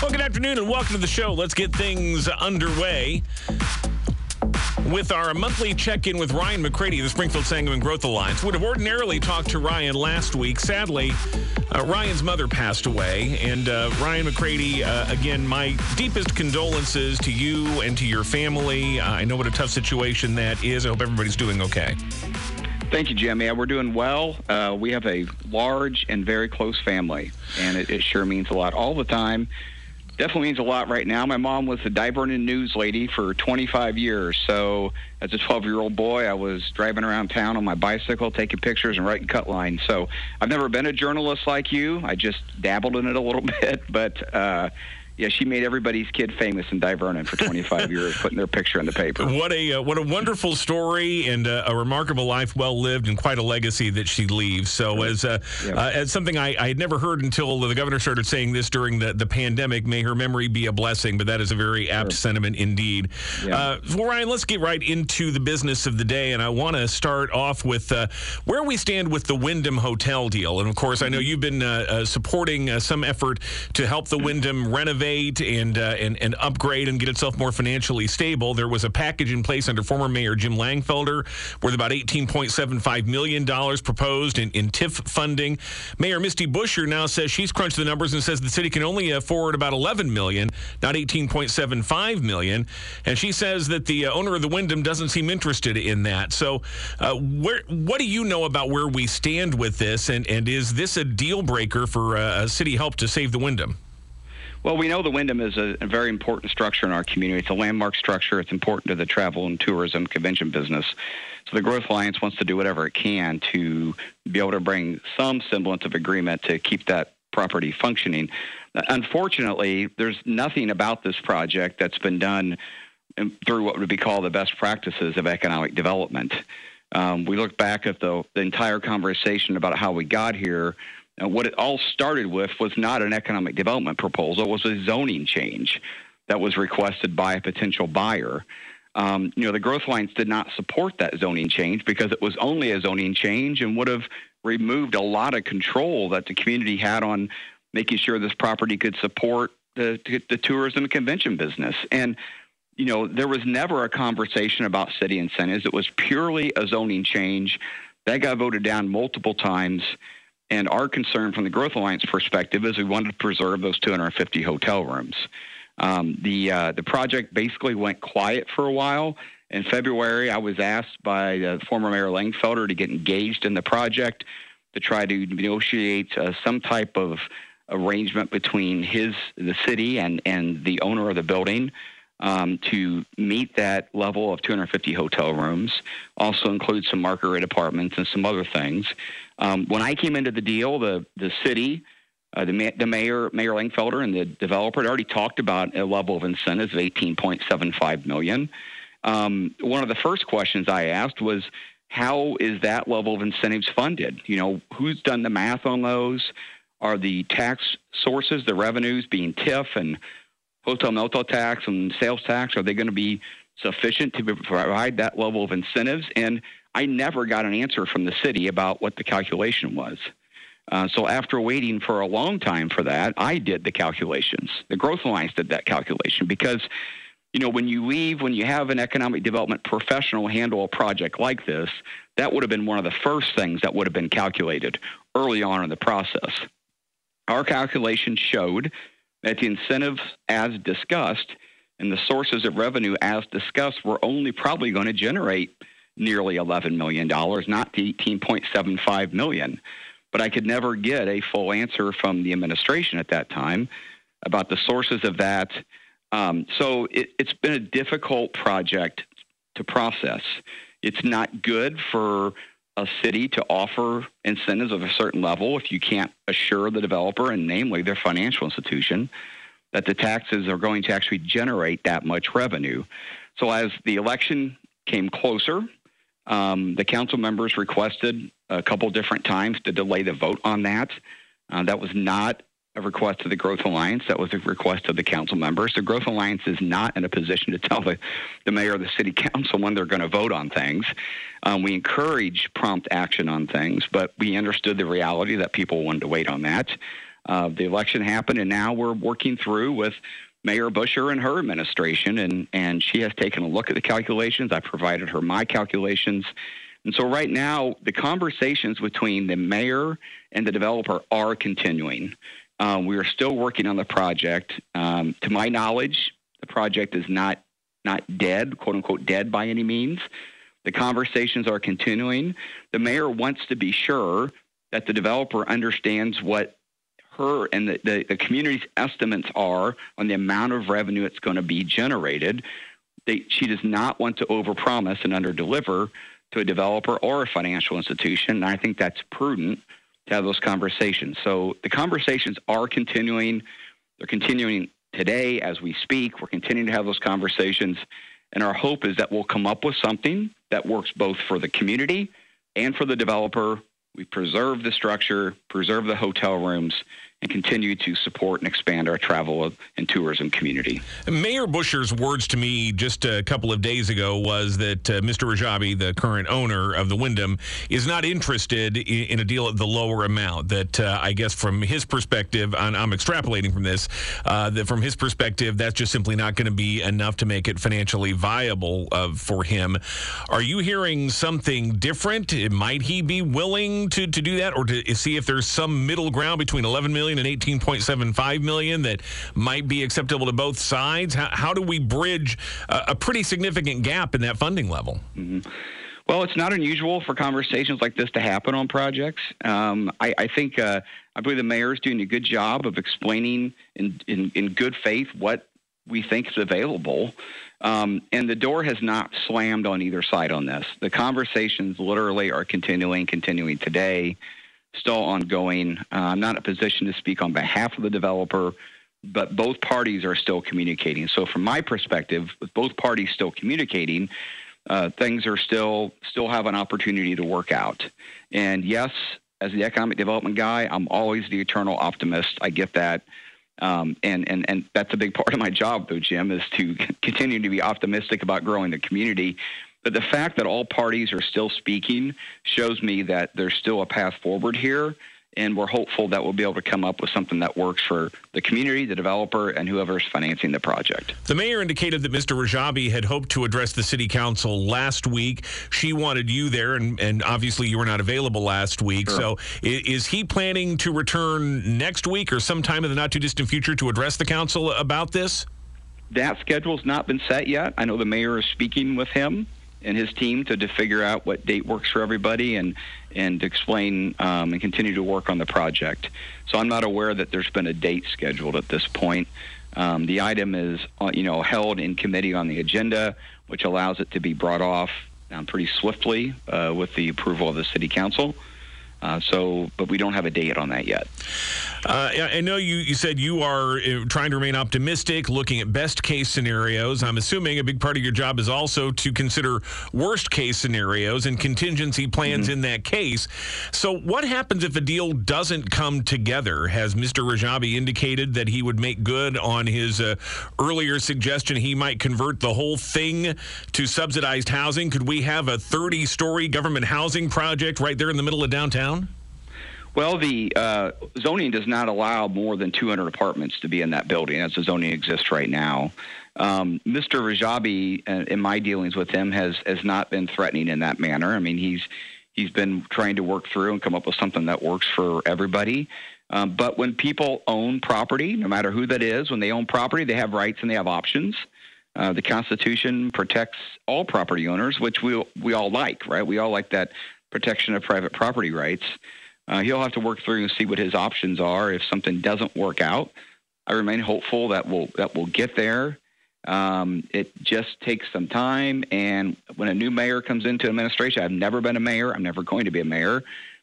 Well, good afternoon and welcome to the show. Let's get things underway with our monthly check-in with Ryan McCrady, of the Springfield Sangamon Growth Alliance. Would have ordinarily talked to Ryan last week. Sadly, uh, Ryan's mother passed away, and uh, Ryan McCrady, uh, again, my deepest condolences to you and to your family. I know what a tough situation that is. I hope everybody's doing okay. Thank you, Jim. Yeah, we're doing well. Uh, we have a large and very close family, and it, it sure means a lot all the time definitely means a lot right now. My mom was the Divernon news lady for 25 years. So as a 12 year old boy, I was driving around town on my bicycle, taking pictures and writing cut lines. So I've never been a journalist like you. I just dabbled in it a little bit, but uh, yeah, she made everybody's kid famous in Divernon for 25 years, putting their picture in the paper. What a uh, what a wonderful story and uh, a remarkable life, well lived, and quite a legacy that she leaves. So, as uh, yeah. Uh, as something I, I, had never heard until the governor started saying this during the, the pandemic, may her memory be a blessing. But that is a very apt sure. sentiment indeed. Yeah. Uh, well, Ryan, let's get right into the business of the day, and I want to start off with uh, where we stand with the Wyndham Hotel deal. And of course, I know you've been supporting some effort to help the Wyndham renovate and, uh, and and upgrade and get itself more financially stable. There was a package in place under former Mayor Jim Langfelder worth about $18.75 million proposed in, in TIF funding. Mayor Misty Buscher now says she's crunched the numbers and says the city can only afford about 11 million, not 18.75 million. And she says that the uh, owner of the Wyndham doesn't seem interested in that. So, uh, where what do you know about where we stand with this, and and is this a deal breaker for uh, city help to save the Wyndham? Well, we know the Wyndham is a, a, very important structure in our community. It's a landmark structure. It's important to the travel and tourism convention business. So the Growth Alliance wants to do whatever it can to be able to bring some semblance of agreement to keep that property functioning. Unfortunately, there's nothing about this project that's been done through what would be called the best practices of economic development. Um, we look back at the, the entire conversation about how we got here and what it all started with was not an economic development proposal, it was a zoning change that was requested by a potential buyer. Um, you know, the Growth Alliance did not support that zoning change because it was only a zoning change and would have removed a lot of control that the community had on making sure this property could support the, the tourism and convention business. And, you know, there was never a conversation about city incentives. It was purely a zoning change. That got voted down multiple times. And our concern from the Growth Alliance perspective is we wanted to preserve those 250 hotel rooms. Um, the uh, the project basically went quiet for a while. In February, I was asked by former Mayor Langfelder to get engaged in the project to try to negotiate uh, some type of arrangement between his the city and and the owner of the building um, to meet that level of 250 hotel rooms. Also include some market rate apartments and some other things. Um, when I came into the deal, the the city, uh, the, the mayor, Mayor Langfelder, and the developer had already talked about a level of incentives of 18.75 million. Um, one of the first questions I asked was, how is that level of incentives funded? You know, who's done the math on those? Are the tax sources, the revenues being TIF and hotel motel tax and sales tax, are they going to be sufficient to provide that level of incentives? And I never got an answer from the city about what the calculation was. Uh, so after waiting for a long time for that, I did the calculations. The Growth Alliance did that calculation because, you know, when you leave, when you have an economic development professional handle a project like this, that would have been one of the first things that would have been calculated early on in the process. Our calculation showed that the incentives as discussed and the sources of revenue as discussed were only probably going to generate nearly $11 million, not the 18.75 million. But I could never get a full answer from the administration at that time about the sources of that. Um, so it, it's been a difficult project to process. It's not good for a city to offer incentives of a certain level if you can't assure the developer, and namely their financial institution, that the taxes are going to actually generate that much revenue. So as the election came closer, um, the council members requested a couple different times to delay the vote on that. Uh, that was not a request of the Growth Alliance. That was a request of the council members. The Growth Alliance is not in a position to tell the, the mayor or the city council when they're going to vote on things. Um, we encourage prompt action on things, but we understood the reality that people wanted to wait on that. Uh, the election happened, and now we're working through with Mayor Buscher and her administration, and, and she has taken a look at the calculations. I provided her my calculations. And so right now, the conversations between the mayor and the developer are continuing. Um, we are still working on the project. Um, to my knowledge, the project is not not dead, quote unquote, dead by any means. The conversations are continuing. The mayor wants to be sure that the developer understands what her and the, the, the community's estimates are on the amount of revenue it's going to be generated. They, she does not want to overpromise and underdeliver to a developer or a financial institution. And I think that's prudent to have those conversations. So the conversations are continuing. They're continuing today as we speak. We're continuing to have those conversations. And our hope is that we'll come up with something that works both for the community and for the developer. We preserve the structure, preserve the hotel rooms, and continue to support and expand our travel and tourism community. Mayor Buscher's words to me just a couple of days ago was that uh, Mr. Rajabi, the current owner of the Wyndham, is not interested in, in a deal at the lower amount. That uh, I guess from his perspective, I'm, I'm extrapolating from this, uh, that from his perspective, that's just simply not going to be enough to make it financially viable uh, for him. Are you hearing something different? Might he be willing to, to do that, or to see if there's some middle ground between 11 million? Million and 18.75 million that might be acceptable to both sides? How, how do we bridge a, a, pretty significant gap in that funding level? Mm-hmm. Well, it's not unusual for conversations like this to happen on projects. Um, I, I, think uh, I believe the mayor is doing a good job of explaining in, in, in good faith what we think is available. Um, and the door has not slammed on either side on this. The conversations literally are continuing, continuing today still ongoing. Uh, I'm not in a position to speak on behalf of the developer, but both parties are still communicating. So, from my perspective, with both parties still communicating, uh, things are still still have an opportunity to work out. And yes, as the economic development guy, I'm always the eternal optimist. I get that. Um, and, and, and that's a big part of my job, though, Jim, is to continue to be optimistic about growing the community but the fact that all parties are still speaking shows me that there's still a path forward here. And we're hopeful that we'll be able to come up with something that works for the community, the developer, and whoever's financing the project. The mayor indicated that Mr. Rajabi had hoped to address the city council last week. She wanted you there, and, and obviously you were not available last week. Sure. So is he planning to return next week or sometime in the not too distant future to address the council about this? That schedule's not been set yet. I know the mayor is speaking with him and his team to, to figure out what date works for everybody and and explain um, and continue to work on the project. So I'm not aware that there's been a date scheduled at this point. Um, the item is uh, you know held in committee on the agenda, which allows it to be brought off um, pretty swiftly uh, with the approval of the city council. Uh, so, but we don't have a date on that yet. Uh, I know you, you said you are uh, trying to remain optimistic, looking at best case scenarios. I'm assuming a big part of your job is also to consider worst case scenarios and contingency plans mm-hmm. in that case. So, what happens if a deal doesn't come together? Has Mr. Rajabi indicated that he would make good on his uh, earlier suggestion he might convert the whole thing to subsidized housing? Could we have a 30 story government housing project right there in the middle of downtown? Well, the uh, zoning does not allow more than 200 apartments to be in that building as the zoning exists right now. Um, Mr. Rajabi, uh, in my dealings with him, has has not been threatening in that manner. I mean, he's he's been trying to work through and come up with something that works for everybody. Um, but when people own property, no matter who that is, when they own property, they have rights and they have options. Uh, the Constitution protects all property owners, which we we all like, right? We all like that protection of private property rights. Uh, he'll have to work through and see what his options are. If something doesn't work out, I remain hopeful that we'll that we'll get there. Um, it just takes some time, and when a new mayor comes into administration, I've never been a mayor. I'm never going to be a mayor,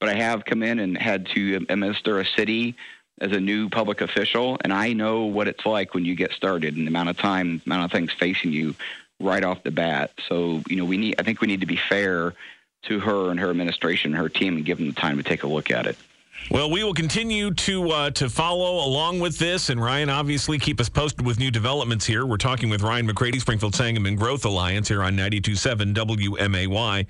but I have come in and had to administer a city as a new public official, and I know what it's like when you get started and the amount of time, amount of things facing you right off the bat. So, you know, we need. I think we need to be fair to her and her administration and her team and give them the time to take a look at it. Well, we will continue to uh, to follow along with this, and Ryan, obviously, keep us posted with new developments here. We're talking with Ryan McCrady, Springfield Sangamon Growth Alliance, here on 92.7 WMAY.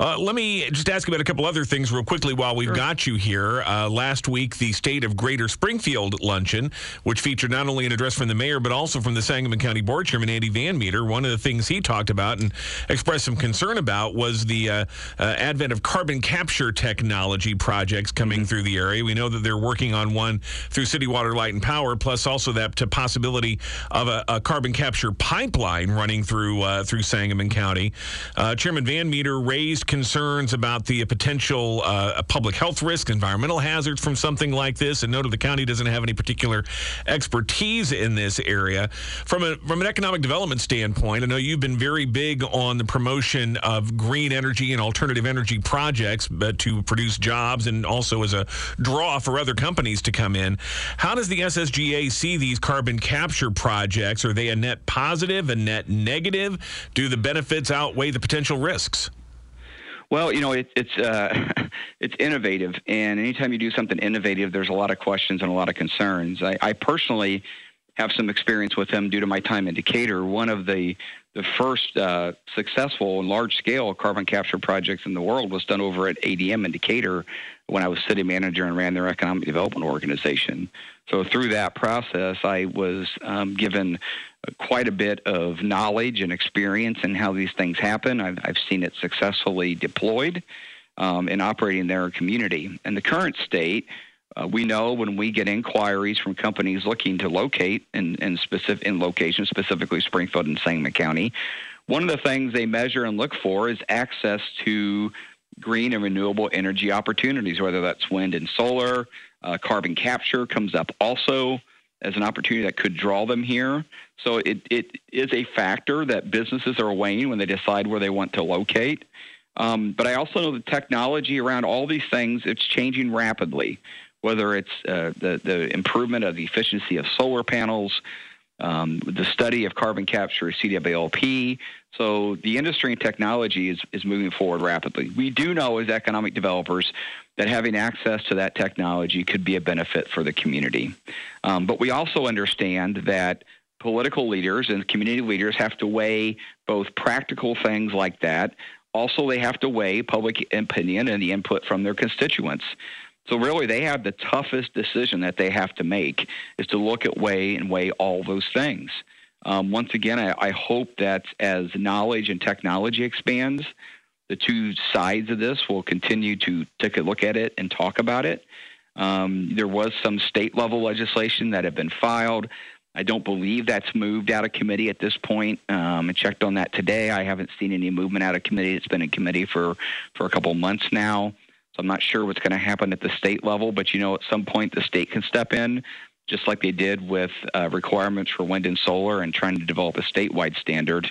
Uh, let me just ask about a couple other things real quickly while we've sure. got you here. Uh, last week, the State of Greater Springfield luncheon, which featured not only an address from the mayor but also from the Sangamon County Board Chairman Andy Van Meter. One of the things he talked about and expressed some concern about was the uh, uh, advent of carbon capture technology projects coming mm-hmm. through the area. We know that they're working on one through City Water, Light, and Power, plus also that to possibility of a, a carbon capture pipeline running through uh, through Sangamon County. Uh, Chairman Van Meter raised concerns about the potential uh, public health risk, environmental hazards from something like this, and noted the county doesn't have any particular expertise in this area. From a from an economic development standpoint, I know you've been very big on the promotion of green energy and alternative energy projects, but to produce jobs and also as a draw for other companies to come in. How does the SSGA see these carbon capture projects? Are they a net positive, a net negative? Do the benefits outweigh the potential risks? Well, you know, it, it's uh, it's innovative, and anytime you do something innovative, there's a lot of questions and a lot of concerns. I, I personally have some experience with them due to my time in Decatur. One of the the first uh, successful and large scale carbon capture projects in the world was done over at ADM in Decatur when I was city manager and ran their economic development organization. So through that process, I was um, given quite a bit of knowledge and experience in how these things happen. I've, I've seen it successfully deployed um, in operating their community. And the current state, uh, we know when we get inquiries from companies looking to locate in, in, specific, in locations, specifically Springfield and Sangamon County, one of the things they measure and look for is access to green and renewable energy opportunities, whether that's wind and solar. Uh, carbon capture comes up also as an opportunity that could draw them here. So it, it is a factor that businesses are weighing when they decide where they want to locate. Um, but I also know the technology around all these things, it's changing rapidly, whether it's uh, the, the improvement of the efficiency of solar panels, um, the study of carbon capture, CWLP. So the industry and technology is, is moving forward rapidly. We do know as economic developers that having access to that technology could be a benefit for the community. Um, but we also understand that political leaders and community leaders have to weigh both practical things like that. Also, they have to weigh public opinion and the input from their constituents. So really, they have the toughest decision that they have to make is to look at weigh and weigh all those things. Um, once again, I, I hope that as knowledge and technology expands, the two sides of this will continue to take a look at it and talk about it. Um, there was some state level legislation that had been filed. I don't believe that's moved out of committee at this point. Um, I checked on that today. I haven't seen any movement out of committee. It's been in committee for, for a couple months now. I'm not sure what's going to happen at the state level, but you know, at some point the state can step in, just like they did with uh, requirements for wind and solar and trying to develop a statewide standard.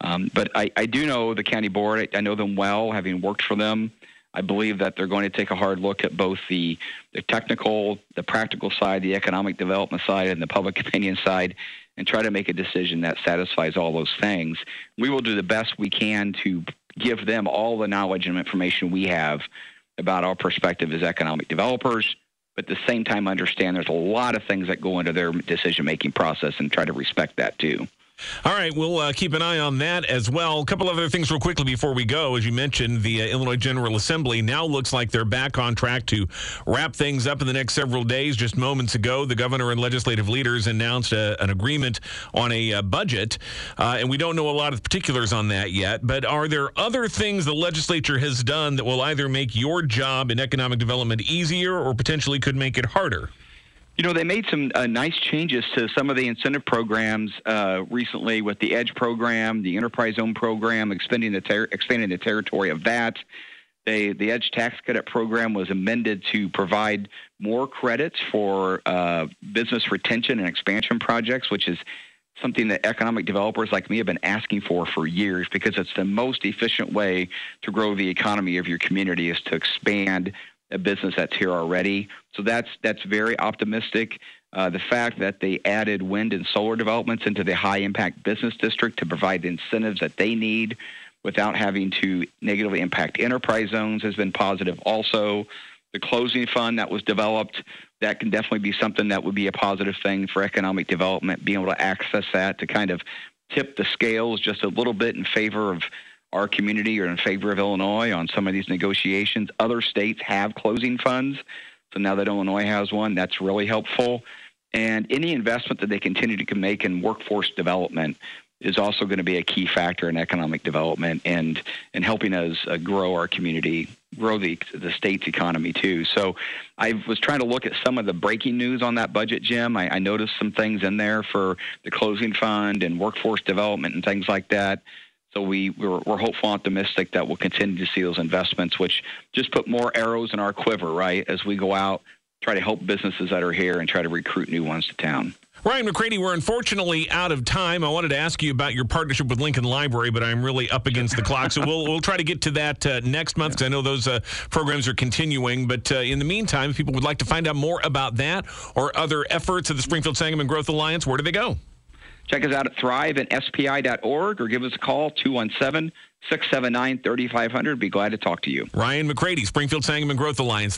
Um, but I, I, do know the county board. I, I, know them well, having worked for them. I believe that they're going to take a hard look at both the, the technical, the practical side, the economic development side, and the public opinion side, and try to make a decision that satisfies all those things. We will do the best we can to give them all the knowledge and information we have about our perspective as economic developers, but at the same time understand there's a lot of things that go into their decision making process and try to respect that too. All right, we'll uh, keep an eye on that as well. A couple other things, real quickly, before we go. As you mentioned, the uh, Illinois General Assembly now looks like they're back on track to wrap things up in the next several days. Just moments ago, the governor and legislative leaders announced a, uh, an agreement on a uh, budget, uh, and we don't know a lot of particulars on that yet. But are there other things the legislature has done that will either make your job in economic development easier or potentially could make it harder? You know, they made some uh, nice changes to some of the incentive programs uh, recently with the EDGE program, the Enterprise Zone program, expanding the, ter- expanding the territory of that. They, the EDGE tax credit program was amended to provide more credits for uh, business retention and expansion projects, which is something that economic developers like me have been asking for for years because it's the most efficient way to grow the economy of your community is to expand a business that's here already. So that's that's very optimistic. Uh, the fact that they added wind and solar developments into the high impact business district to provide the incentives that they need without having to negatively impact enterprise zones has been positive also. The closing fund that was developed. That can definitely be something that would be a positive thing for economic development, being able to access that to kind of tip the scales just a little bit in favor of our community are in favor of Illinois on some of these negotiations. Other states have closing funds. So now that Illinois has one, that's really helpful. And any investment that they continue to make in workforce development is also going to be a key factor in economic development and and helping us uh, grow our community, grow the the state's economy too. So, I was trying to look at some of the breaking news on that budget, Jim. I, I noticed some things in there for the closing fund and workforce development and things like that. So we we're, we're hopeful, optimistic that we'll continue to see those investments, which just put more arrows in our quiver, right, as we go out, try to help businesses that are here and try to recruit new ones to town. Ryan McCrady, we're unfortunately out of time. I wanted to ask you about your partnership with Lincoln Library, but I'm really up against the clock, so we'll we'll try to get to that uh, next month because I know those uh, programs are continuing. But uh, in the meantime, if people would like to find out more about that or other efforts of the Springfield Sangamon Growth Alliance, where do they go? Check us out at thrive.spi.org or give us a call 217 679 3500. Be glad to talk to you. Ryan McCrady, Springfield Sangamon Growth Alliance.